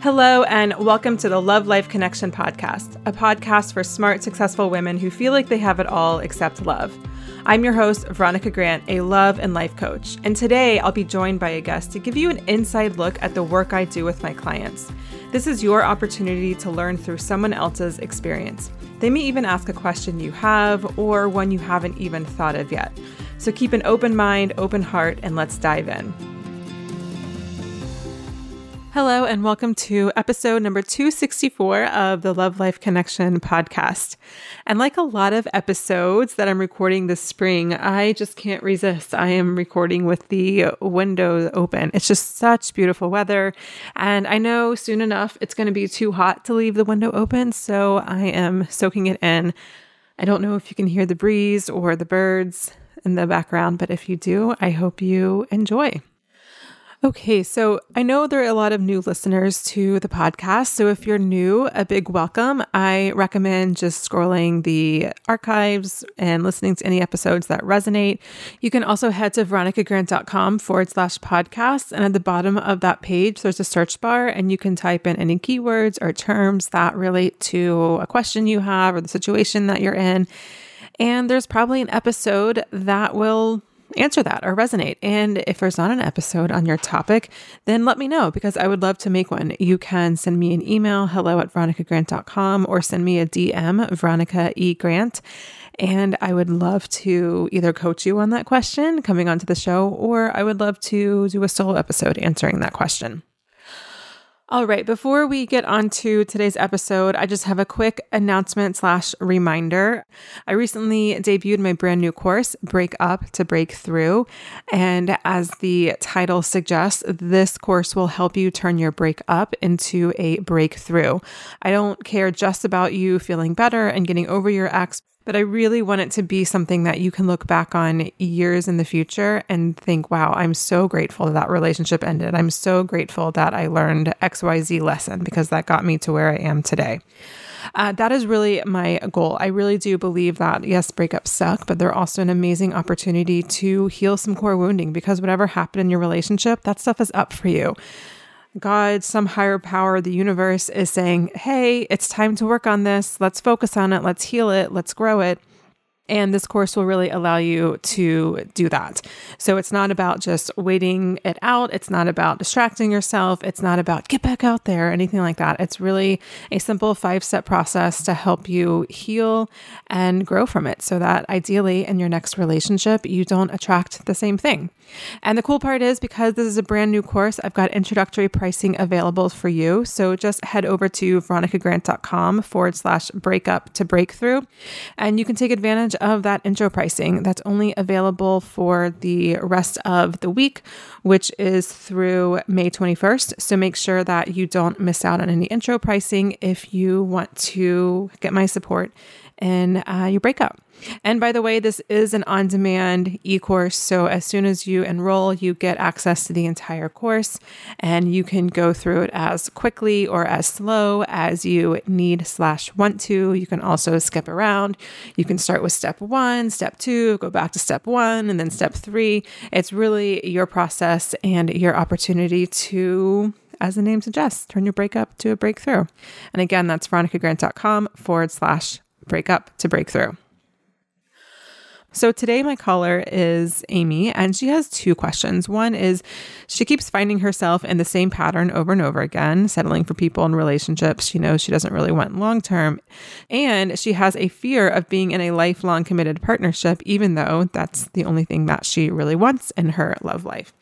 Hello, and welcome to the Love Life Connection podcast, a podcast for smart, successful women who feel like they have it all except love. I'm your host, Veronica Grant, a love and life coach, and today I'll be joined by a guest to give you an inside look at the work I do with my clients. This is your opportunity to learn through someone else's experience. They may even ask a question you have or one you haven't even thought of yet. So keep an open mind, open heart, and let's dive in. Hello, and welcome to episode number 264 of the Love Life Connection podcast. And like a lot of episodes that I'm recording this spring, I just can't resist. I am recording with the window open. It's just such beautiful weather. And I know soon enough it's going to be too hot to leave the window open. So I am soaking it in. I don't know if you can hear the breeze or the birds in the background, but if you do, I hope you enjoy. Okay, so I know there are a lot of new listeners to the podcast. So if you're new, a big welcome. I recommend just scrolling the archives and listening to any episodes that resonate. You can also head to veronicagrant.com forward slash podcast. And at the bottom of that page, there's a search bar, and you can type in any keywords or terms that relate to a question you have or the situation that you're in. And there's probably an episode that will answer that or resonate. And if there's not an episode on your topic, then let me know because I would love to make one. You can send me an email, hello at veronicagrant.com, or send me a DM, Veronica E. Grant. And I would love to either coach you on that question coming onto the show, or I would love to do a solo episode answering that question. All right, before we get on to today's episode, I just have a quick announcement slash reminder. I recently debuted my brand new course, Break Up to Break Through. And as the title suggests, this course will help you turn your break up into a breakthrough. I don't care just about you feeling better and getting over your ex, but I really want it to be something that you can look back on years in the future and think, wow, I'm so grateful that, that relationship ended. I'm so grateful that I learned XYZ lesson because that got me to where I am today. Uh, that is really my goal. I really do believe that, yes, breakups suck, but they're also an amazing opportunity to heal some core wounding because whatever happened in your relationship, that stuff is up for you. God, some higher power, the universe is saying, hey, it's time to work on this. Let's focus on it. Let's heal it. Let's grow it. And this course will really allow you to do that. So it's not about just waiting it out. It's not about distracting yourself. It's not about get back out there, anything like that. It's really a simple five step process to help you heal and grow from it so that ideally in your next relationship, you don't attract the same thing. And the cool part is because this is a brand new course, I've got introductory pricing available for you. So just head over to veronicagrant.com forward slash breakup to breakthrough. And you can take advantage of that intro pricing that's only available for the rest of the week, which is through May 21st. So make sure that you don't miss out on any intro pricing if you want to get my support in uh, your breakup. And by the way, this is an on demand e course. So as soon as you enroll, you get access to the entire course and you can go through it as quickly or as slow as you need slash want to. You can also skip around. You can start with step one, step two, go back to step one, and then step three. It's really your process and your opportunity to as the name suggests, turn your breakup to a breakthrough. And again, that's veronicagrant.com forward slash breakup to breakthrough. So today, my caller is Amy, and she has two questions. One is she keeps finding herself in the same pattern over and over again, settling for people in relationships she knows she doesn't really want long term. And she has a fear of being in a lifelong committed partnership, even though that's the only thing that she really wants in her love life.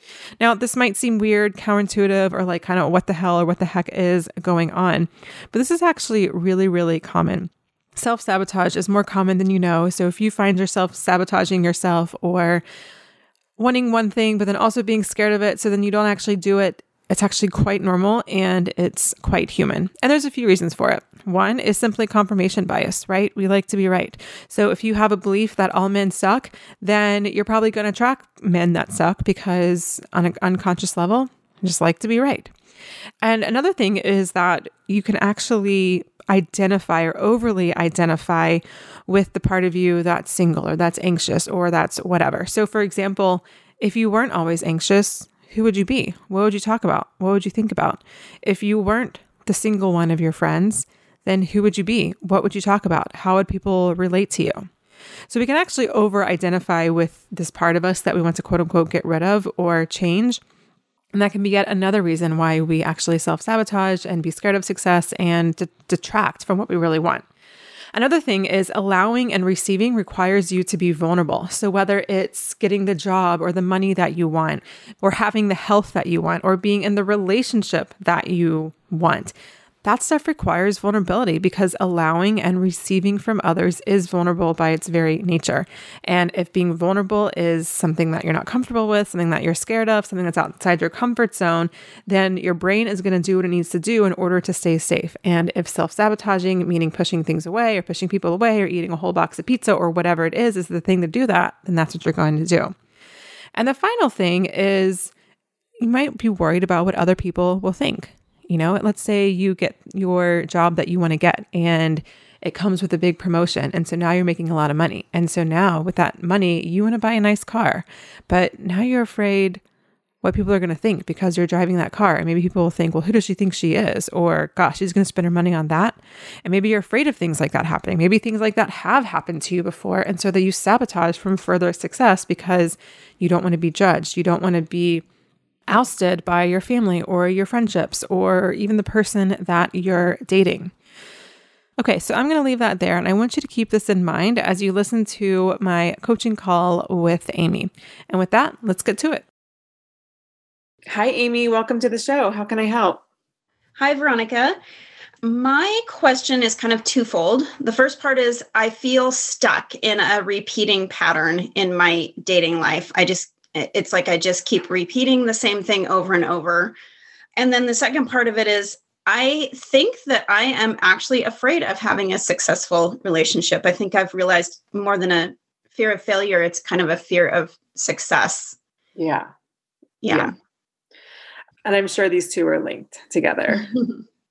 Now, this might seem weird, counterintuitive, or like kind of what the hell or what the heck is going on, but this is actually really, really common. Self sabotage is more common than you know. So if you find yourself sabotaging yourself or wanting one thing, but then also being scared of it, so then you don't actually do it, it's actually quite normal and it's quite human. And there's a few reasons for it. One is simply confirmation bias, right? We like to be right. So if you have a belief that all men suck, then you're probably going to attract men that suck because on an unconscious level, you just like to be right. And another thing is that you can actually identify or overly identify with the part of you that's single or that's anxious or that's whatever. So, for example, if you weren't always anxious, who would you be? What would you talk about? What would you think about? If you weren't the single one of your friends, then who would you be? What would you talk about? How would people relate to you? So we can actually over identify with this part of us that we want to quote unquote get rid of or change. And that can be yet another reason why we actually self sabotage and be scared of success and de- detract from what we really want. Another thing is allowing and receiving requires you to be vulnerable. So, whether it's getting the job or the money that you want, or having the health that you want, or being in the relationship that you want, that stuff requires vulnerability because allowing and receiving from others is vulnerable by its very nature. And if being vulnerable is something that you're not comfortable with, something that you're scared of, something that's outside your comfort zone, then your brain is going to do what it needs to do in order to stay safe. And if self sabotaging, meaning pushing things away or pushing people away or eating a whole box of pizza or whatever it is, is the thing to do that, then that's what you're going to do. And the final thing is you might be worried about what other people will think. You know, let's say you get your job that you want to get and it comes with a big promotion. And so now you're making a lot of money. And so now with that money, you want to buy a nice car. But now you're afraid what people are going to think because you're driving that car. And maybe people will think, well, who does she think she is? Or, gosh, she's going to spend her money on that. And maybe you're afraid of things like that happening. Maybe things like that have happened to you before. And so that you sabotage from further success because you don't want to be judged. You don't want to be ousted by your family or your friendships or even the person that you're dating. Okay, so I'm going to leave that there. And I want you to keep this in mind as you listen to my coaching call with Amy. And with that, let's get to it. Hi, Amy. Welcome to the show. How can I help? Hi, Veronica. My question is kind of twofold. The first part is I feel stuck in a repeating pattern in my dating life. I just it's like I just keep repeating the same thing over and over. And then the second part of it is I think that I am actually afraid of having a successful relationship. I think I've realized more than a fear of failure, it's kind of a fear of success. Yeah. Yeah. yeah. And I'm sure these two are linked together.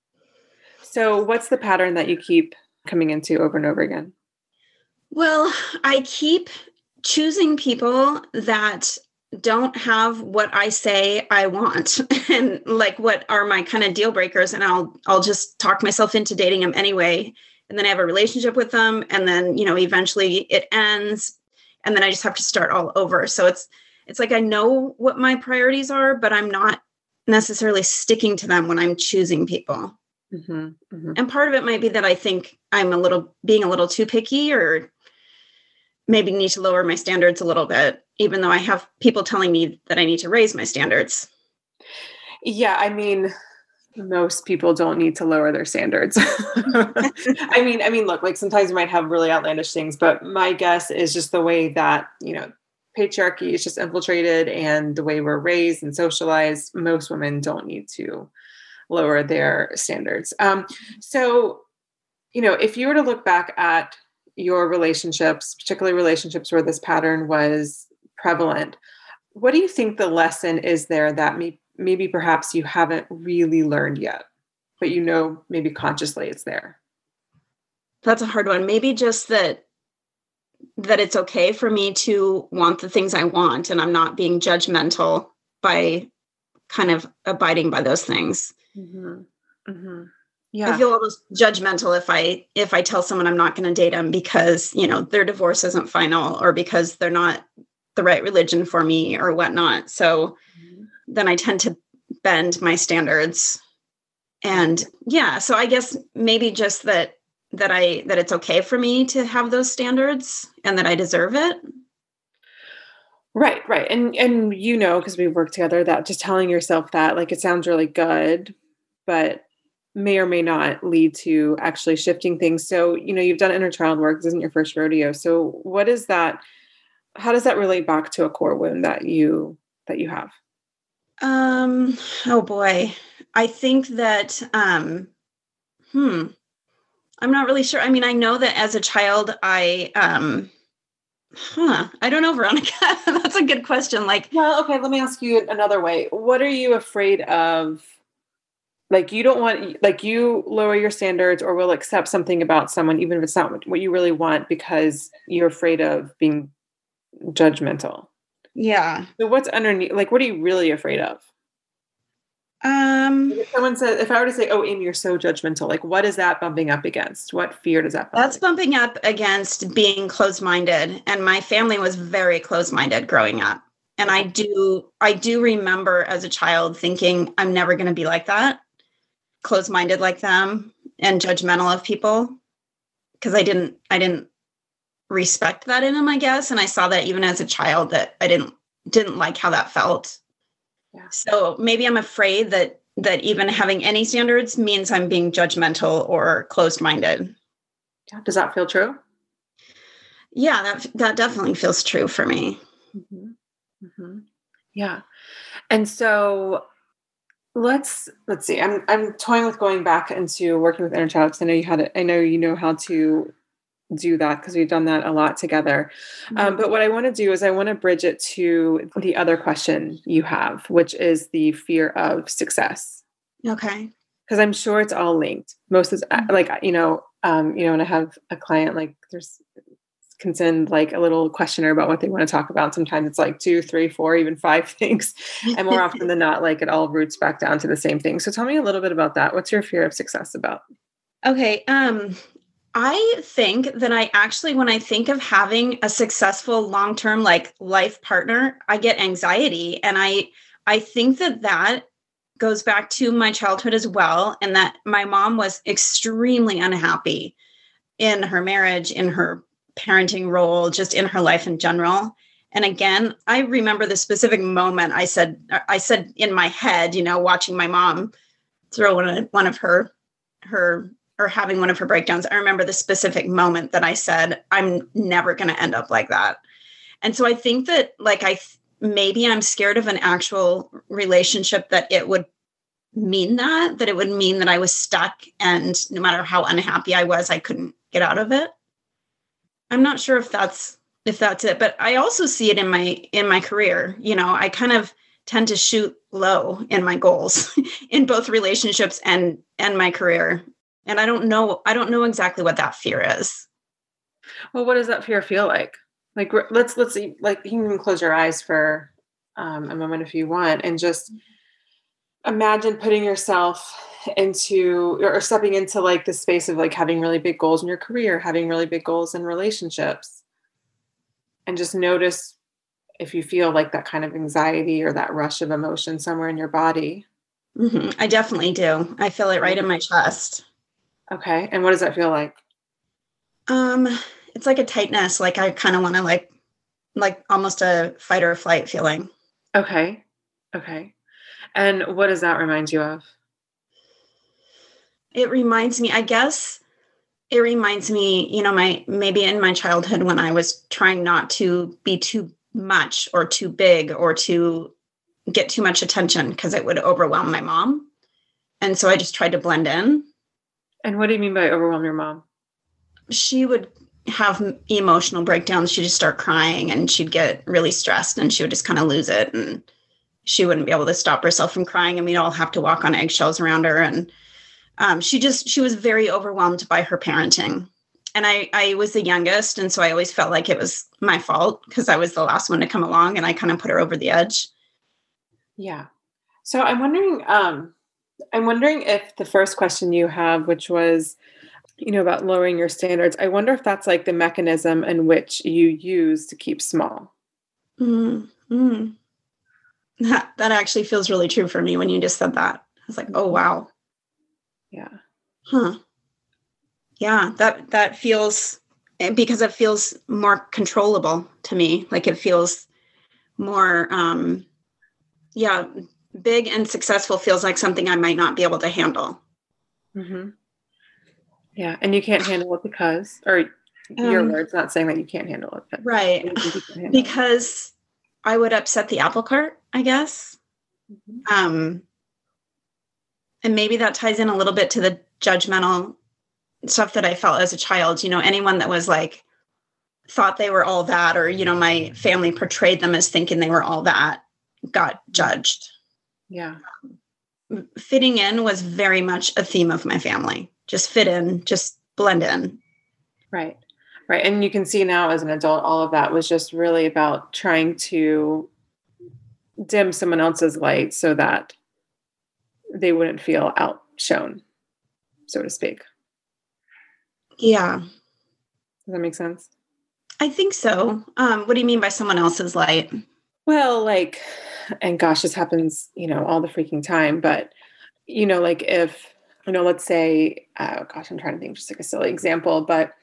so, what's the pattern that you keep coming into over and over again? Well, I keep choosing people that don't have what I say I want. And like what are my kind of deal breakers and I'll I'll just talk myself into dating them anyway. And then I have a relationship with them and then you know eventually it ends and then I just have to start all over. So it's it's like I know what my priorities are but I'm not necessarily sticking to them when I'm choosing people. Mm-hmm, mm-hmm. and part of it might be that I think I'm a little being a little too picky or maybe need to lower my standards a little bit, even though I have people telling me that I need to raise my standards. Yeah, I mean, most people don't need to lower their standards. I mean, I mean, look, like sometimes you might have really outlandish things, but my guess is just the way that, you know, patriarchy is just infiltrated and the way we're raised and socialized, most women don't need to lower their standards. Um, so, you know, if you were to look back at your relationships, particularly relationships where this pattern was prevalent. What do you think the lesson is there that may, maybe perhaps you haven't really learned yet, but you know maybe consciously it's there? That's a hard one. Maybe just that that it's okay for me to want the things I want and I'm not being judgmental by kind of abiding by those things. Mm-hmm. Mm-hmm. Yeah. I feel almost judgmental if I if I tell someone I'm not going to date them because you know their divorce isn't final or because they're not the right religion for me or whatnot. So then I tend to bend my standards. And yeah, so I guess maybe just that that I that it's okay for me to have those standards and that I deserve it. Right, right. And and you know because we work together that just telling yourself that like it sounds really good, but may or may not lead to actually shifting things. So, you know, you've done inner child work, this isn't your first rodeo. So, what is that how does that relate back to a core wound that you that you have? Um, oh boy. I think that um hmm I'm not really sure. I mean, I know that as a child, I, um, huh, I don't know, Veronica. That's a good question. Like, well, okay, let me ask you another way. What are you afraid of? Like, you don't want, like, you lower your standards or will accept something about someone, even if it's not what you really want, because you're afraid of being judgmental. Yeah. So, what's underneath? Like, what are you really afraid of? Um, if someone said, if I were to say, "Oh, Amy, you're so judgmental," like, what is that bumping up against? What fear does that? That's bumping up against being closed-minded, and my family was very closed-minded growing up. And I do, I do remember as a child thinking, "I'm never going to be like that, closed-minded like them, and judgmental of people," because I didn't, I didn't respect that in him, I guess, and I saw that even as a child that I didn't didn't like how that felt yeah. So maybe I'm afraid that that even having any standards means I'm being judgmental or closed-minded. Yeah. Does that feel true? Yeah, that that definitely feels true for me. Mm-hmm. Mm-hmm. Yeah, and so let's let's see. I'm I'm toying with going back into working with inner child because I know you had I know you know how to do that because we've done that a lot together. Um, mm-hmm. Um, but what I want to do is I want to bridge it to the other question you have, which is the fear of success. Okay. Because I'm sure it's all linked. Most is mm-hmm. like you know, um, you know, when I have a client, like there's can send like a little questionnaire about what they want to talk about. Sometimes it's like two, three, four, even five things. And more often than not, like it all roots back down to the same thing. So tell me a little bit about that. What's your fear of success about? Okay. Um, I think that I actually, when I think of having a successful long term like life partner, I get anxiety. And I, I think that that goes back to my childhood as well. And that my mom was extremely unhappy in her marriage, in her parenting role, just in her life in general. And again, I remember the specific moment I said, I said in my head, you know, watching my mom throw one of, one of her, her or having one of her breakdowns, I remember the specific moment that I said, I'm never going to end up like that. And so I think that, like, I maybe I'm scared of an actual relationship that it would mean that, that it would mean that I was stuck and no matter how unhappy I was, I couldn't get out of it. I'm not sure if that's if that's it but i also see it in my in my career you know i kind of tend to shoot low in my goals in both relationships and and my career and i don't know i don't know exactly what that fear is. Well what does that fear feel like? Like let's let's see like you can close your eyes for um, a moment if you want and just imagine putting yourself into or stepping into like the space of like having really big goals in your career having really big goals in relationships. And just notice if you feel like that kind of anxiety or that rush of emotion somewhere in your body. Mm-hmm. i definitely do. I feel it right in my chest Okay. And what does that feel like? Um, it's like a tightness. Like I kind of want to like, like almost a fight or flight feeling. Okay. Okay. And what does that remind you of? It reminds me, I guess it reminds me, you know, my maybe in my childhood when I was trying not to be too much or too big or to get too much attention because it would overwhelm my mom. And so I just tried to blend in and what do you mean by overwhelm your mom? She would have emotional breakdowns, she'd just start crying and she'd get really stressed and she would just kind of lose it. And she wouldn't be able to stop herself from crying. And we'd all have to walk on eggshells around her. And um, she just, she was very overwhelmed by her parenting. And I, I was the youngest. And so I always felt like it was my fault because I was the last one to come along and I kind of put her over the edge. Yeah. So I'm wondering, um, I'm wondering if the first question you have, which was, you know, about lowering your standards, I wonder if that's like the mechanism in which you use to keep small. Mm-hmm. That, that actually feels really true for me when you just said that. I was like, oh wow. Yeah. Huh. Yeah, that that feels eh, because it feels more controllable to me. Like it feels more um yeah, big and successful feels like something I might not be able to handle. Mm-hmm. Yeah, and you can't handle it because, or your Um, words, not saying that you can't handle it, but Right. you think you can handle it. Because I would upset the apple cart, I guess. Mm-hmm. Um and maybe that ties in a little bit to the judgmental stuff that I felt as a child. You know, anyone that was like thought they were all that, or you know, my family portrayed them as thinking they were all that, got judged. Yeah, Fitting in was very much a theme of my family. Just fit in, just blend in. right, right. And you can see now as an adult, all of that was just really about trying to dim someone else's light so that they wouldn't feel outshone, so to speak. Yeah, Does that make sense? I think so. Um, what do you mean by someone else's light? Well, like, and gosh, this happens, you know, all the freaking time. But, you know, like if, you know, let's say, oh gosh, I'm trying to think just like a silly example, but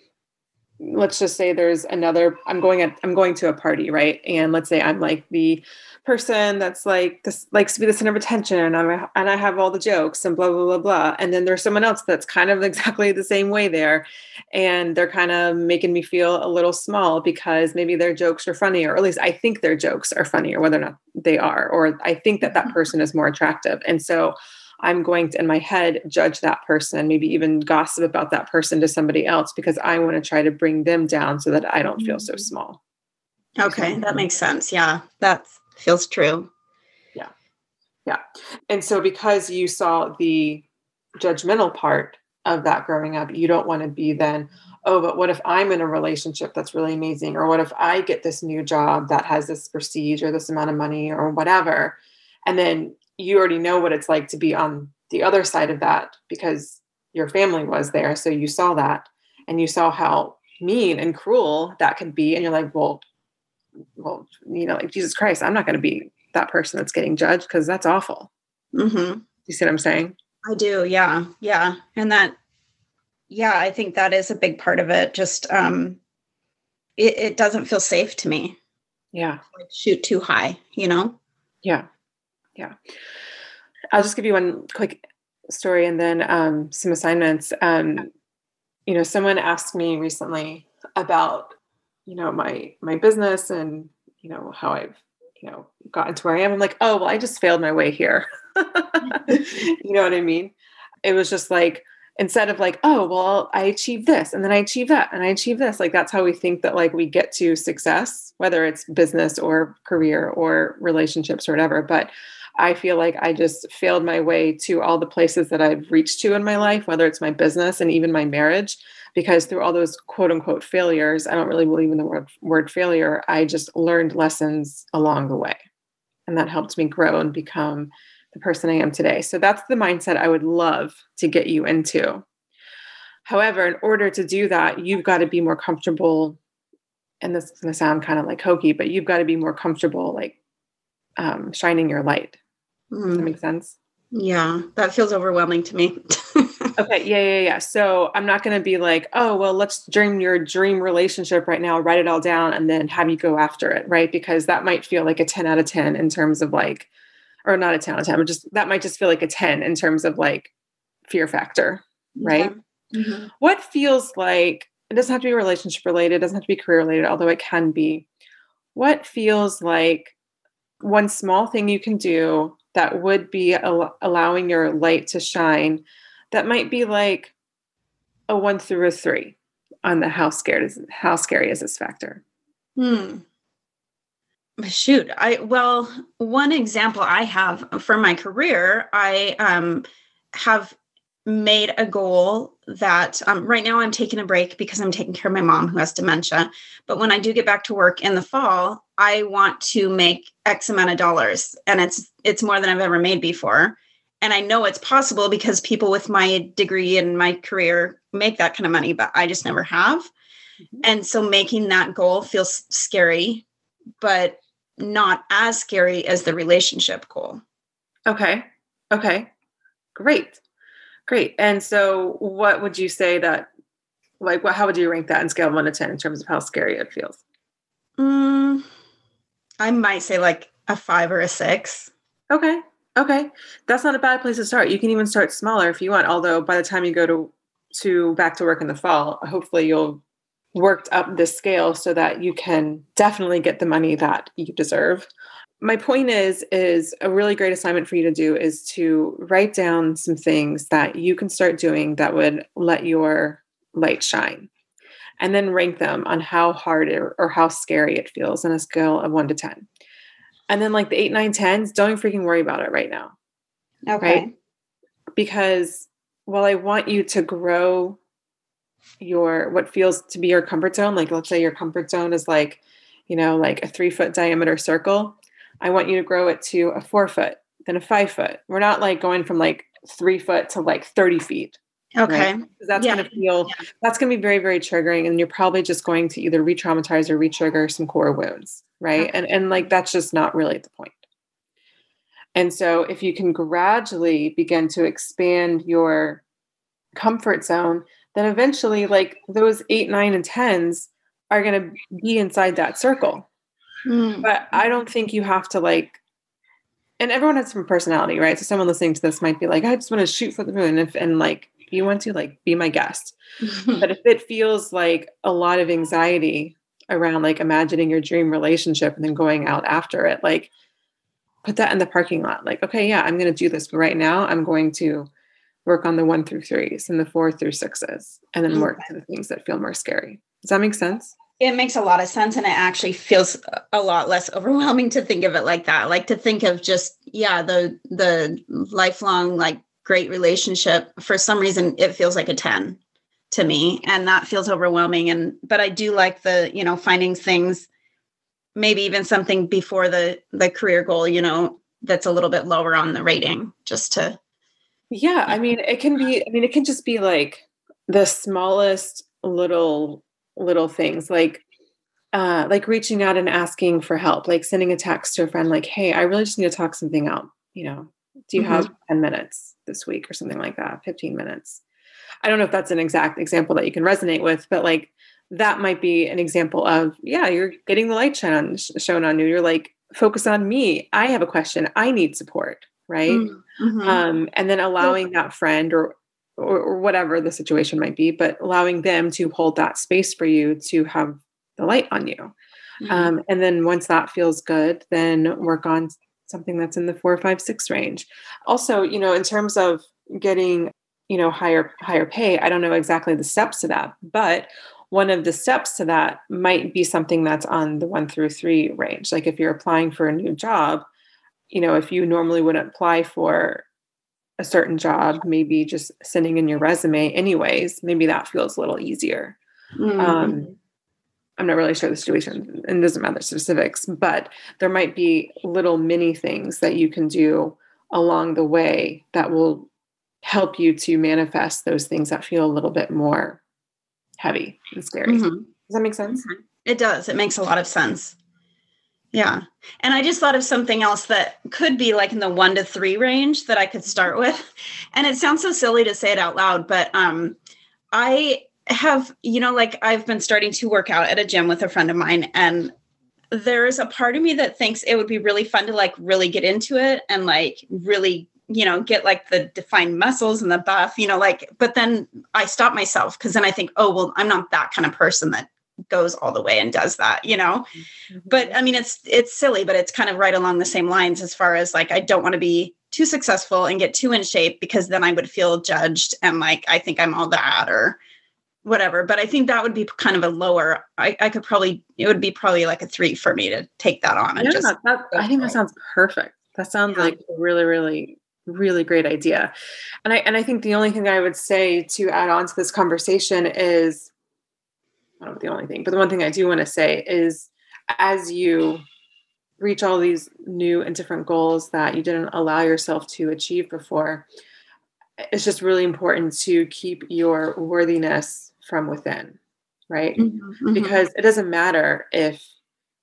let's just say there's another, I'm going at, I'm going to a party, right? And let's say I'm like the person that's like this likes to be the center of attention and I'm and I have all the jokes and blah blah blah blah. And then there's someone else that's kind of exactly the same way there. And they're kind of making me feel a little small because maybe their jokes are funnier, or at least I think their jokes are funnier, whether or not they are, or I think that that mm-hmm. person is more attractive. And so I'm going to, in my head, judge that person, maybe even gossip about that person to somebody else because I want to try to bring them down so that I don't feel so mm-hmm. small. Okay, that makes sense. Yeah, that feels true. Yeah. Yeah. And so because you saw the judgmental part of that growing up, you don't want to be then, oh, but what if I'm in a relationship that's really amazing? Or what if I get this new job that has this prestige or this amount of money or whatever? And then you already know what it's like to be on the other side of that because your family was there. So you saw that and you saw how mean and cruel that could be. And you're like, well, well, you know, like Jesus Christ, I'm not going to be that person that's getting judged because that's awful. Mm-hmm. You see what I'm saying? I do. Yeah, yeah, and that, yeah, I think that is a big part of it. Just, um, it, it doesn't feel safe to me. Yeah. Like shoot too high, you know. Yeah. Yeah. I'll just give you one quick story and then um, some assignments. Um, you know, someone asked me recently about, you know, my my business and you know how I've you know gotten to where I am. I'm like, oh well, I just failed my way here. you know what I mean? It was just like instead of like, oh well, I achieved this and then I achieved that and I achieved this. Like that's how we think that like we get to success, whether it's business or career or relationships or whatever. But I feel like I just failed my way to all the places that I've reached to in my life, whether it's my business and even my marriage, because through all those quote unquote failures, I don't really believe in the word, word failure. I just learned lessons along the way. And that helped me grow and become the person I am today. So that's the mindset I would love to get you into. However, in order to do that, you've got to be more comfortable. And this is going to sound kind of like hokey, but you've got to be more comfortable, like um, shining your light. Does that makes sense? yeah, that feels overwhelming to me. Okay, yeah, yeah, yeah. So I'm not going to be like, oh, well, let's dream your dream relationship right now, write it all down, and then have you go after it, right? Because that might feel like a 10 out of 10 in terms of like, or not a 10 out of 10, but just that might just feel like a 10 in terms of like fear factor, right? Mhm. What feels like, it doesn't have to be relationship related, it doesn't have to be career related, although it can be. What feels like one small thing you can do that would be al- allowing your light to shine that might be like a one through a three on the how scared is how scary is this factor? Hmm. Shoot, I well, one example I have for my career, I um have made a goal that um, right now I'm taking a break because I'm taking care of my mom who has dementia. But when I do get back to work in the fall, I want to make X amount of dollars, and it's it's more than I've ever made before. And I know it's possible because people with my degree and my career make that kind of money, but I just never have. Mm-hmm. And so making that goal feels scary, but not as scary as the relationship goal. Okay. Okay. Great. Great. And so what would you say that like what how would you rank that in scale of 1 to 10 in terms of how scary it feels? Mm, I might say like a 5 or a 6. Okay. Okay. That's not a bad place to start. You can even start smaller if you want, although by the time you go to to back to work in the fall, hopefully you'll worked up this scale so that you can definitely get the money that you deserve my point is is a really great assignment for you to do is to write down some things that you can start doing that would let your light shine. And then rank them on how hard or, or how scary it feels on a scale of 1 to 10 and then like the 8 9 10s don't freaking worry about it right now. Okay. Right? because while i want you to grow your what feels to be your comfort zone like let's say your comfort zone is like you know like a three foot diameter circle I want you to grow it to a four foot, then a five foot. We're not like going from like three foot to like 30 feet. Okay. Right? That's yeah. going to feel, yeah. that's going to be very, very triggering. And you're probably just going to either re traumatize or re trigger some core wounds. Right. Okay. And, and like, that's just not really the point. And so if you can gradually begin to expand your comfort zone, then eventually like those eight, nine, and tens are going to be inside that circle. Mm. But I don't think you have to like, and everyone has some personality, right? So someone listening to this might be like, I just want to shoot for the moon. If, and like, you want to like be my guest. but if it feels like a lot of anxiety around like imagining your dream relationship and then going out after it, like put that in the parking lot. Like, okay, yeah, I'm going to do this. But right now I'm going to work on the one through threes and the four through sixes and then work to the things that feel more scary. Does that make sense? It makes a lot of sense and it actually feels a lot less overwhelming to think of it like that. Like to think of just yeah the the lifelong like great relationship for some reason it feels like a 10 to me and that feels overwhelming. And but i do like the you know finding things maybe even something before the the career goal you know that's a little bit lower on the rating just to yeah i mean it can be i mean it can just be like the smallest little little things like uh, like reaching out and asking for help, like sending a text to a friend, like, "Hey, I really just need to talk something out. You know, do you mm-hmm. have ten minutes this week or something like that? Fifteen minutes." I don't know if that's an exact example that you can resonate with, but like that might be an example of yeah, you're getting the light shine shown on you. You're like, focus on me. I have a question. I need support, right? Mm-hmm. Um, and then allowing that friend or or, or whatever the situation might be, but allowing them to hold that space for you to have the light on you. Mm-hmm. Um, and then once that feels good, then work on something that's in the four, five, six range. Also, you know, in terms of getting, you know, higher higher pay, I don't know exactly the steps to that, but one of the steps to that might be something that's on the one through three range. Like if you're applying for a new job, you know, if you normally wouldn't apply for a certain job, maybe just sending in your resume anyways, maybe that feels a little easier. Mm-hmm. Um, I'm not really sure the situation and doesn't matter specifics, but there might be little mini things that you can do along the way that will help you to manifest those things that feel a little bit more heavy and scary. Mm-hmm. Does that make sense? Mm-hmm. It does. It makes a lot of sense. Yeah. And I just thought of something else that could be like in the one to three range that I could start with. And it sounds so silly to say it out loud, but um, I have, you know, like I've been starting to work out at a gym with a friend of mine. And there's a part of me that thinks it would be really fun to like really get into it and like really you know get like the defined muscles and the buff you know like but then i stop myself because then i think oh well i'm not that kind of person that goes all the way and does that you know mm-hmm. but i mean it's it's silly but it's kind of right along the same lines as far as like i don't want to be too successful and get too in shape because then i would feel judged and like i think i'm all that or whatever. But I think that would be kind of a lower. I, I could probably it would be probably like a three for me to take that on and yeah, just. That, I think that sounds perfect. That sounds yeah. like a really, really, really great idea. And I and I think the only thing I would say to add on to this conversation is, The only thing, but the one thing I do want to say is, as you reach all these new and different goals that you didn't allow yourself to achieve before, it's just really important to keep your worthiness from within, right? Mm-hmm, mm-hmm. Because it doesn't matter if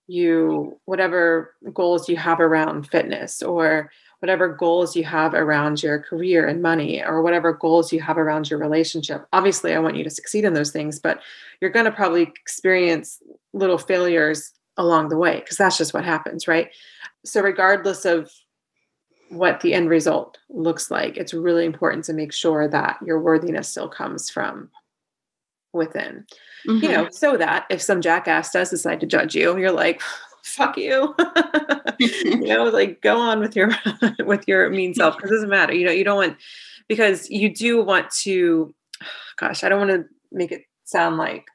you, whatever goals you have around fitness or whatever goals you have around your career and money or whatever goals you have around your relationship. Obviously, I want you to succeed in those things, but you're going to probably experience little failures along the way because that's just what happens, right? So, regardless of what the end result looks like, it's really important to make sure that your worthiness still comes from within. Mm-hmm. You know, so that if some jackass does decide to judge you, you're like, fuck you. you know, like go on with your with your mean self because it doesn't matter. You know, you don't want because you do want to gosh, I don't want to make it sound like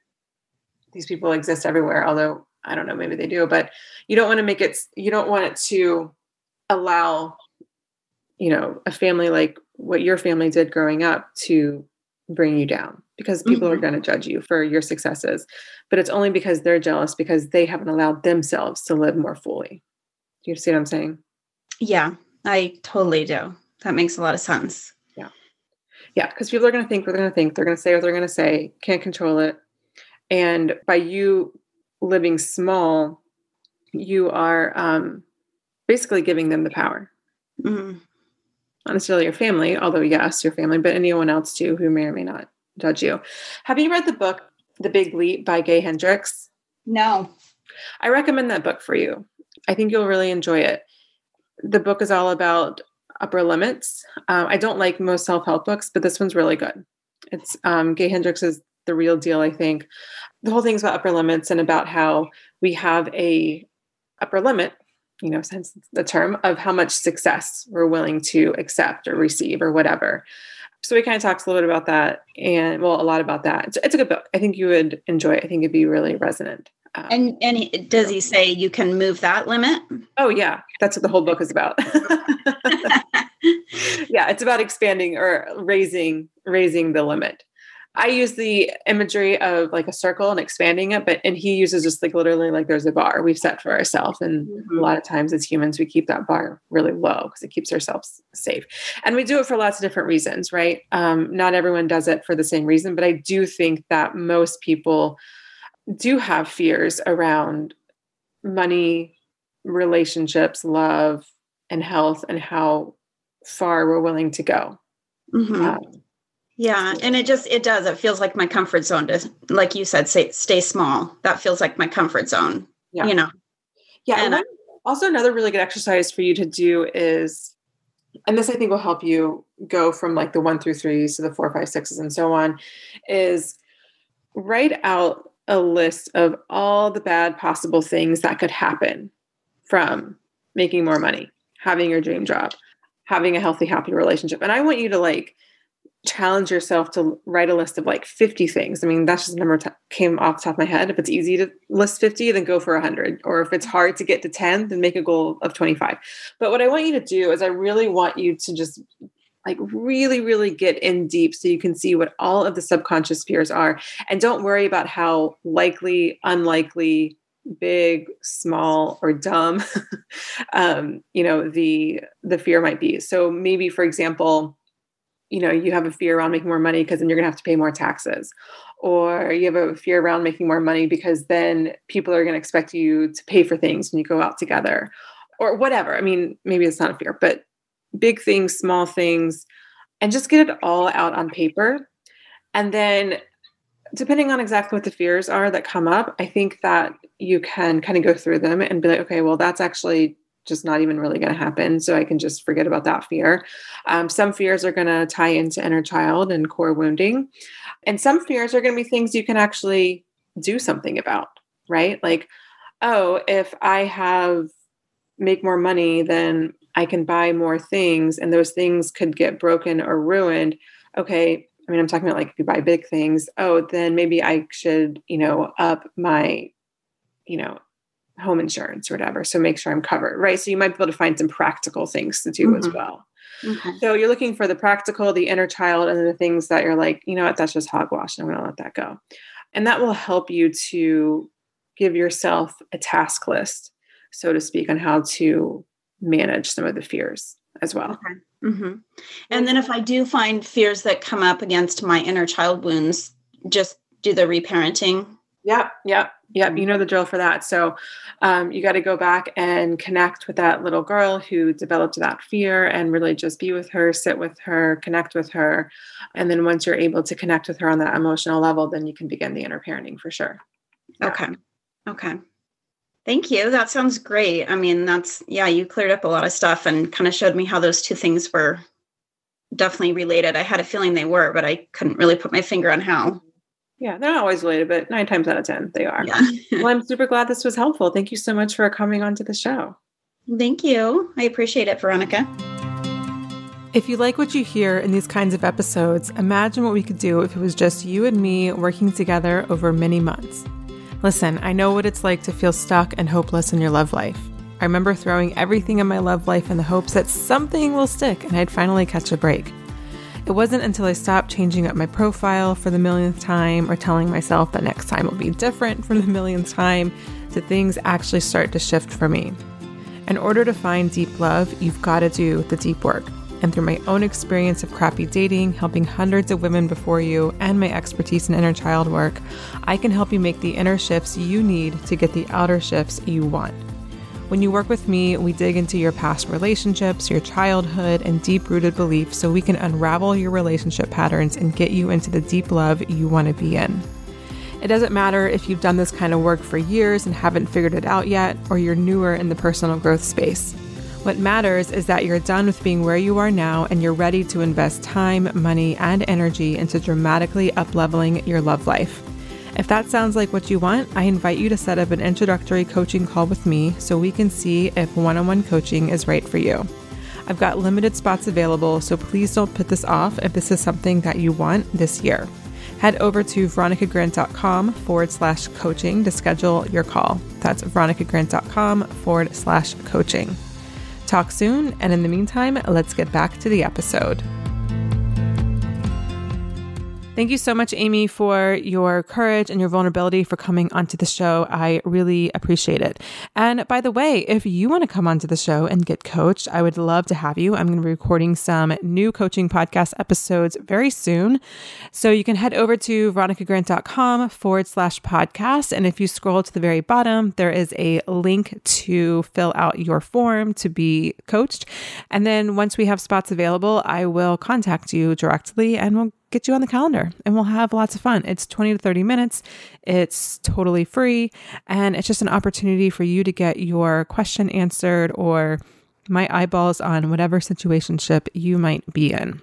these people exist everywhere, although I don't know, maybe they do, but you don't want to make it, you don't want it to allow, you know, a family like what your family did growing up to bring you down because people mm-hmm. are going to judge you for your successes. But it's only because they're jealous because they haven't allowed themselves to live more fully. Do you see what I'm saying? Yeah, I totally do. That makes a lot of sense. Yeah. Yeah. Because people are going to think what they're going to think. They're going to say what they're going to say, can't control it. And by you living small, you are um, basically giving them the power. Mm-hmm. Not necessarily your family, although, yes, your family, but anyone else too who may or may not judge you. Have you read the book, The Big Leap by Gay Hendricks? No. I recommend that book for you. I think you'll really enjoy it. The book is all about upper limits. Um, I don't like most self help books, but this one's really good. It's um, Gay Hendricks is the real deal, I think. The whole thing's about upper limits and about how we have a upper limit, you know, since the term of how much success we're willing to accept or receive or whatever. So he kind of talks a little bit about that and well, a lot about that. It's, it's a good book. I think you would enjoy it. I think it'd be really resonant. Um, and and he, does he say you can move that limit? Oh yeah, that's what the whole book is about. yeah, it's about expanding or raising raising the limit. I use the imagery of like a circle and expanding it, but and he uses just like literally like there's a bar we've set for ourselves. And mm-hmm. a lot of times as humans, we keep that bar really low because it keeps ourselves safe. And we do it for lots of different reasons, right? Um, not everyone does it for the same reason, but I do think that most people do have fears around money, relationships, love, and health, and how far we're willing to go. Mm-hmm. Um, yeah, and it just it does. It feels like my comfort zone to like you said, say stay small. That feels like my comfort zone. Yeah. You know. Yeah. And, and also another really good exercise for you to do is and this I think will help you go from like the one through threes to the four, five, sixes, and so on, is write out a list of all the bad possible things that could happen from making more money, having your dream job, having a healthy, happy relationship. And I want you to like challenge yourself to write a list of like 50 things. I mean, that's just a number t- came off top of my head. If it's easy to list 50, then go for 100. Or if it's hard to get to 10, then make a goal of 25. But what I want you to do is I really want you to just like really, really get in deep so you can see what all of the subconscious fears are. And don't worry about how likely, unlikely, big small or dumb um, you know the the fear might be so maybe for example you know you have a fear around making more money because then you're going to have to pay more taxes. Or you have a fear around making more money because then people are going to expect you to pay for things when you go out together. Or whatever. I mean maybe it's not a fear but big things small things and just get it all out on paper. And then depending on exactly what the fears are that come up i think that you can kind of go through them and be like okay well that's actually just not even really going to happen. So I can just forget about that fear. Um, some fears are going to tie into inner child and core wounding. And some fears are going to be things you can actually do something about, right? Like, oh, if I have make more money, then I can buy more things and those things could get broken or ruined. Okay, I mean, I'm talking about like if you buy big things, oh, then maybe I should, you know, up my, you know, home insurance or whatever. So make sure I'm covered, right? So you might be able to find some practical things to do mm-hmm. as well. Okay. So you're looking for the practical, the inner child, and the things that you're like, you know what, that's just hogwash. And I'm going to let that go. And that will help you to give yourself a task list, so to speak, on how to manage some of the fears as well. Okay. Mm-hmm. And then if I do find fears that come up against my inner child wounds, just do the reparenting. Yep, yep, yep. You know the drill for that. So um, you got to go back and connect with that little girl who developed that fear and really just be with her, sit with her, connect with her. And then once you're able to connect with her on that emotional level, then you can begin the inner parenting for sure. Yeah. Okay. Okay. Thank you. That sounds great. I mean, that's, yeah, you cleared up a lot of stuff and kind of showed me how those two things were definitely related. I had a feeling they were, but I couldn't really put my finger on how. Yeah, they're not always related, but nine times out of 10, they are. Yeah. well, I'm super glad this was helpful. Thank you so much for coming onto the show. Thank you. I appreciate it, Veronica. If you like what you hear in these kinds of episodes, imagine what we could do if it was just you and me working together over many months. Listen, I know what it's like to feel stuck and hopeless in your love life. I remember throwing everything in my love life in the hopes that something will stick and I'd finally catch a break. It wasn't until I stopped changing up my profile for the millionth time or telling myself that next time will be different for the millionth time that things actually start to shift for me. In order to find deep love, you've got to do the deep work and through my own experience of crappy dating, helping hundreds of women before you, and my expertise in inner child work, I can help you make the inner shifts you need to get the outer shifts you want. When you work with me, we dig into your past relationships, your childhood, and deep rooted beliefs so we can unravel your relationship patterns and get you into the deep love you want to be in. It doesn't matter if you've done this kind of work for years and haven't figured it out yet, or you're newer in the personal growth space. What matters is that you're done with being where you are now and you're ready to invest time, money, and energy into dramatically upleveling your love life. If that sounds like what you want, I invite you to set up an introductory coaching call with me so we can see if one on one coaching is right for you. I've got limited spots available, so please don't put this off if this is something that you want this year. Head over to veronicagrant.com forward slash coaching to schedule your call. That's veronicagrant.com forward slash coaching. Talk soon, and in the meantime, let's get back to the episode. Thank you so much, Amy, for your courage and your vulnerability for coming onto the show. I really appreciate it. And by the way, if you want to come onto the show and get coached, I would love to have you. I'm going to be recording some new coaching podcast episodes very soon. So you can head over to veronicagrant.com forward slash podcast. And if you scroll to the very bottom, there is a link to fill out your form to be coached. And then once we have spots available, I will contact you directly and we'll get you on the calendar and we'll have lots of fun. It's 20 to 30 minutes. It's totally free. And it's just an opportunity for you to get your question answered or my eyeballs on whatever situationship you might be in.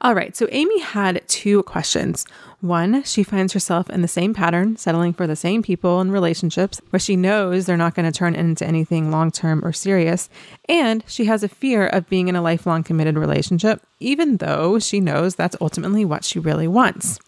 All right, so Amy had two questions. One, she finds herself in the same pattern, settling for the same people and relationships where she knows they're not going to turn into anything long term or serious. And she has a fear of being in a lifelong committed relationship, even though she knows that's ultimately what she really wants.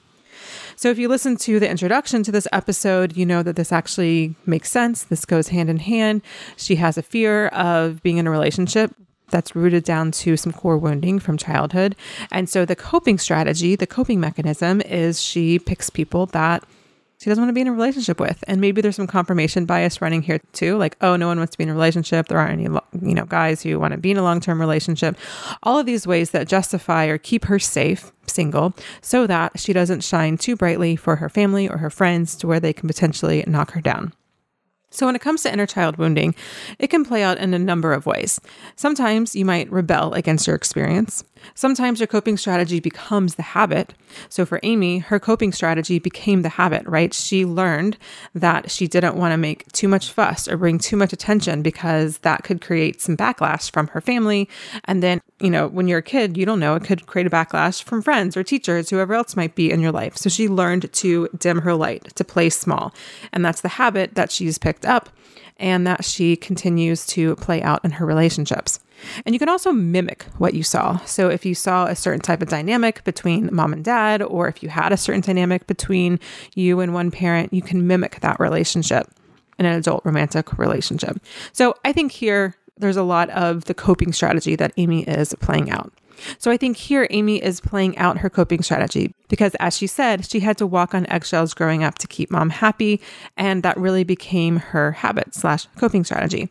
So, if you listen to the introduction to this episode, you know that this actually makes sense. This goes hand in hand. She has a fear of being in a relationship that's rooted down to some core wounding from childhood. And so the coping strategy, the coping mechanism is she picks people that she doesn't want to be in a relationship with. And maybe there's some confirmation bias running here too, like, oh, no one wants to be in a relationship. There aren't any, you know, guys who want to be in a long-term relationship. All of these ways that justify or keep her safe, single, so that she doesn't shine too brightly for her family or her friends to where they can potentially knock her down. So, when it comes to inner child wounding, it can play out in a number of ways. Sometimes you might rebel against your experience. Sometimes your coping strategy becomes the habit. So for Amy, her coping strategy became the habit, right? She learned that she didn't want to make too much fuss or bring too much attention because that could create some backlash from her family. And then, you know, when you're a kid, you don't know, it could create a backlash from friends or teachers, whoever else might be in your life. So she learned to dim her light, to play small. And that's the habit that she's picked up. And that she continues to play out in her relationships. And you can also mimic what you saw. So if you saw a certain type of dynamic between mom and dad, or if you had a certain dynamic between you and one parent, you can mimic that relationship in an adult romantic relationship. So I think here there's a lot of the coping strategy that Amy is playing out. So I think here Amy is playing out her coping strategy because, as she said, she had to walk on eggshells growing up to keep mom happy, and that really became her habit slash coping strategy.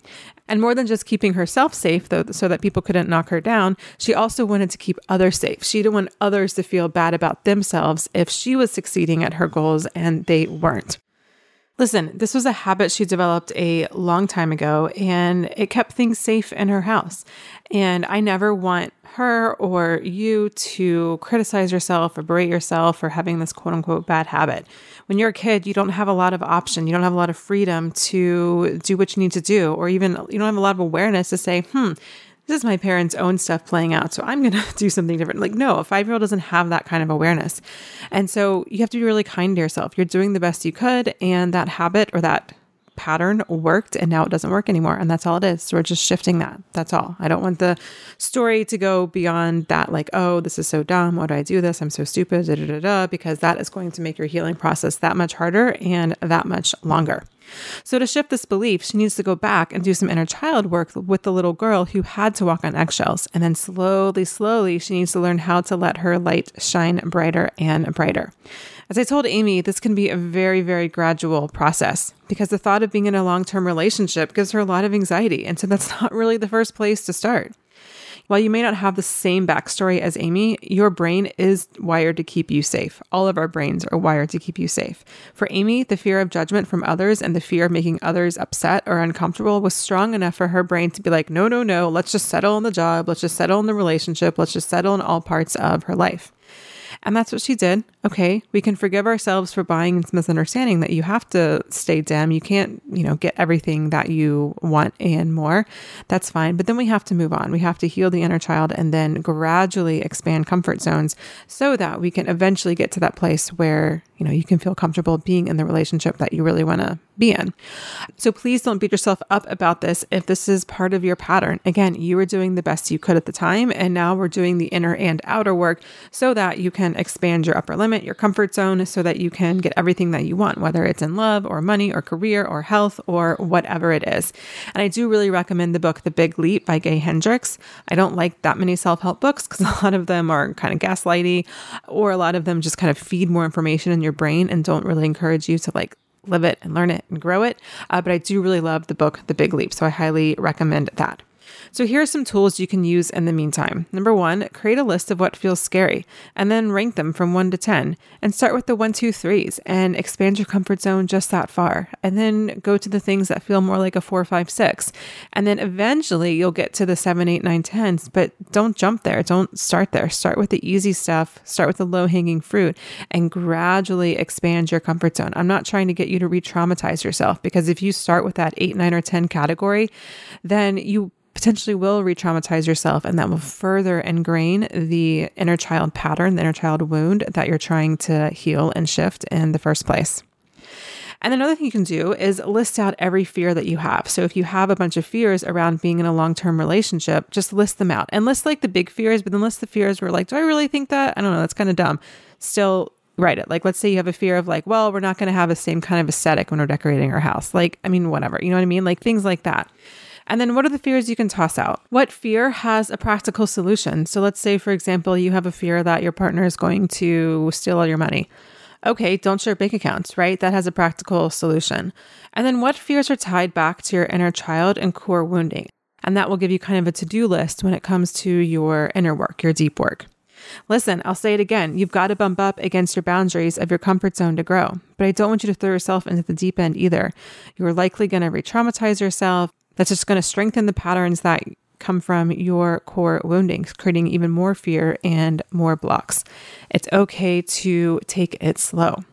And more than just keeping herself safe, though, so that people couldn't knock her down, she also wanted to keep others safe. She didn't want others to feel bad about themselves if she was succeeding at her goals and they weren't. Listen, this was a habit she developed a long time ago, and it kept things safe in her house. And I never want her or you to criticize yourself or berate yourself for having this quote unquote bad habit. When you're a kid, you don't have a lot of option. You don't have a lot of freedom to do what you need to do, or even you don't have a lot of awareness to say, hmm, this is my parents' own stuff playing out. So I'm going to do something different. Like, no, a five year old doesn't have that kind of awareness. And so you have to be really kind to yourself. You're doing the best you could. And that habit or that pattern worked and now it doesn't work anymore. And that's all it is. So we're just shifting that. That's all. I don't want the story to go beyond that, like, oh, this is so dumb. Why do I do this? I'm so stupid, da, da, da, da, because that is going to make your healing process that much harder and that much longer. So, to shift this belief, she needs to go back and do some inner child work with the little girl who had to walk on eggshells. And then slowly, slowly, she needs to learn how to let her light shine brighter and brighter. As I told Amy, this can be a very, very gradual process because the thought of being in a long term relationship gives her a lot of anxiety. And so, that's not really the first place to start. While you may not have the same backstory as Amy, your brain is wired to keep you safe. All of our brains are wired to keep you safe. For Amy, the fear of judgment from others and the fear of making others upset or uncomfortable was strong enough for her brain to be like, no, no, no, let's just settle on the job, let's just settle in the relationship, let's just settle in all parts of her life. And that's what she did. Okay, we can forgive ourselves for buying this misunderstanding that you have to stay dim. You can't, you know, get everything that you want and more. That's fine. But then we have to move on. We have to heal the inner child and then gradually expand comfort zones so that we can eventually get to that place where, you know, you can feel comfortable being in the relationship that you really want to be in. So please don't beat yourself up about this if this is part of your pattern. Again, you were doing the best you could at the time, and now we're doing the inner and outer work so that you can expand your upper limit, your comfort zone, so that you can get everything that you want, whether it's in love or money or career or health or whatever it is. And I do really recommend the book The Big Leap by Gay Hendricks. I don't like that many self help books because a lot of them are kind of gaslighty or a lot of them just kind of feed more information in your brain and don't really encourage you to like live it and learn it and grow it. Uh, but I do really love the book, The Big Leap. So I highly recommend that. So here are some tools you can use in the meantime. Number one, create a list of what feels scary and then rank them from one to 10 and start with the one, two, threes and expand your comfort zone just that far. And then go to the things that feel more like a four, five, six. And then eventually you'll get to the seven, eight, nine, tens, but don't jump there. Don't start there. Start with the easy stuff, start with the low hanging fruit and gradually expand your comfort zone. I'm not trying to get you to re traumatize yourself because if you start with that eight, nine, or 10 category, then you potentially will re traumatize yourself, and that will further ingrain the inner child pattern, the inner child wound that you're trying to heal and shift in the first place. And another thing you can do is list out every fear that you have. So if you have a bunch of fears around being in a long term relationship, just list them out and list like the big fears, but then list the fears where, like, do I really think that? I don't know. That's kind of dumb. Still, write it. Like, let's say you have a fear of, like, well, we're not going to have the same kind of aesthetic when we're decorating our house. Like, I mean, whatever. You know what I mean? Like, things like that. And then what are the fears you can toss out? What fear has a practical solution? So let's say, for example, you have a fear that your partner is going to steal all your money. Okay, don't share bank accounts, right? That has a practical solution. And then what fears are tied back to your inner child and core wounding? And that will give you kind of a to do list when it comes to your inner work, your deep work. Listen, I'll say it again. You've got to bump up against your boundaries of your comfort zone to grow. But I don't want you to throw yourself into the deep end either. You're likely going to re traumatize yourself. That's just going to strengthen the patterns that come from your core woundings, creating even more fear and more blocks. It's okay to take it slow.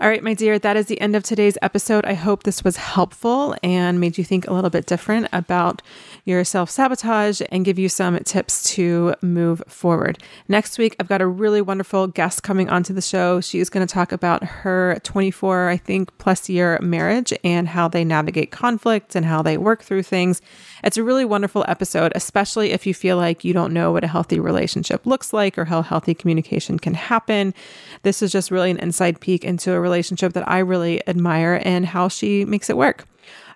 All right, my dear, that is the end of today's episode. I hope this was helpful and made you think a little bit different about your self sabotage and give you some tips to move forward. Next week, I've got a really wonderful guest coming onto the show. She's going to talk about her 24, I think, plus year marriage and how they navigate conflict and how they work through things. It's a really wonderful episode, especially if you feel like you don't know what a healthy relationship looks like or how healthy communication can happen. This is just really an inside peek into a relationship that I really admire and how she makes it work.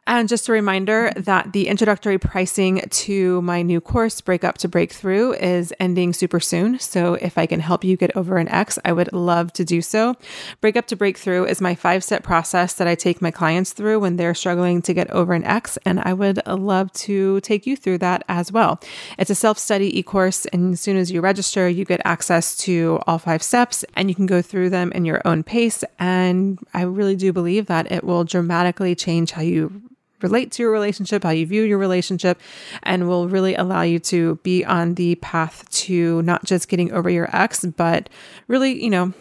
And just a reminder that the introductory pricing to my new course, Break Up to Breakthrough, is ending super soon. So if I can help you get over an X, I would love to do so. Break Up to Breakthrough is my five step process that I take my clients through when they're struggling to get over an X. And I would love to take you through that as well. It's a self study e course. And as soon as you register, you get access to all five steps and you can go through them in your own pace. And I really do believe that it will dramatically change how you relate to your relationship, how you view your relationship, and will really allow you to be on the path to not just getting over your ex, but really, you know,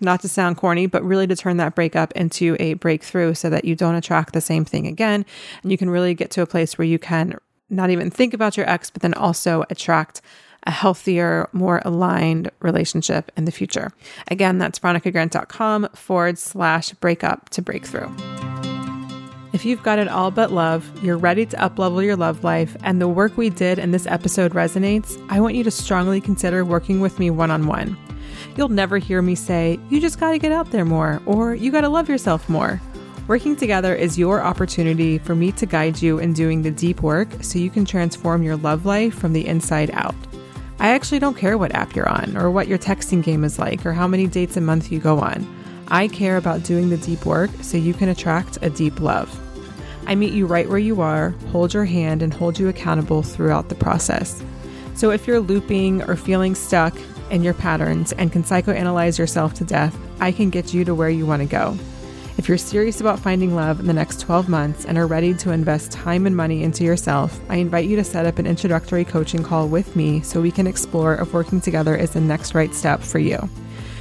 not to sound corny, but really to turn that breakup into a breakthrough so that you don't attract the same thing again. And you can really get to a place where you can not even think about your ex, but then also attract a healthier, more aligned relationship in the future. Again, that's veronicagrant.com forward slash breakup to breakthrough. If you've got it all but love, you're ready to uplevel your love life, and the work we did in this episode resonates, I want you to strongly consider working with me one on one. You'll never hear me say, you just gotta get out there more, or you gotta love yourself more. Working together is your opportunity for me to guide you in doing the deep work so you can transform your love life from the inside out. I actually don't care what app you're on, or what your texting game is like, or how many dates a month you go on. I care about doing the deep work so you can attract a deep love. I meet you right where you are, hold your hand, and hold you accountable throughout the process. So if you're looping or feeling stuck in your patterns and can psychoanalyze yourself to death, I can get you to where you want to go. If you're serious about finding love in the next 12 months and are ready to invest time and money into yourself, I invite you to set up an introductory coaching call with me so we can explore if working together is the next right step for you.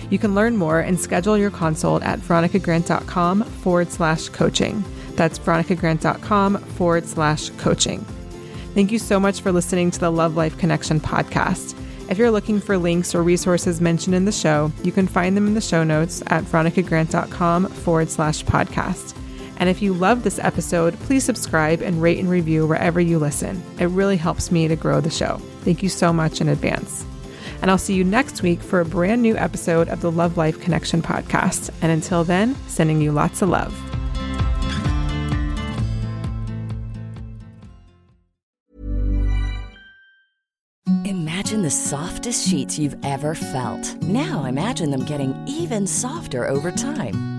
You can learn more and schedule your consult at veronicagrant.com forward slash coaching. That's veronicagrant.com forward slash coaching. Thank you so much for listening to the Love Life Connection podcast. If you're looking for links or resources mentioned in the show, you can find them in the show notes at veronicagrant.com forward slash podcast. And if you love this episode, please subscribe and rate and review wherever you listen. It really helps me to grow the show. Thank you so much in advance. And I'll see you next week for a brand new episode of the Love Life Connection podcast. And until then, sending you lots of love. Imagine the softest sheets you've ever felt. Now imagine them getting even softer over time.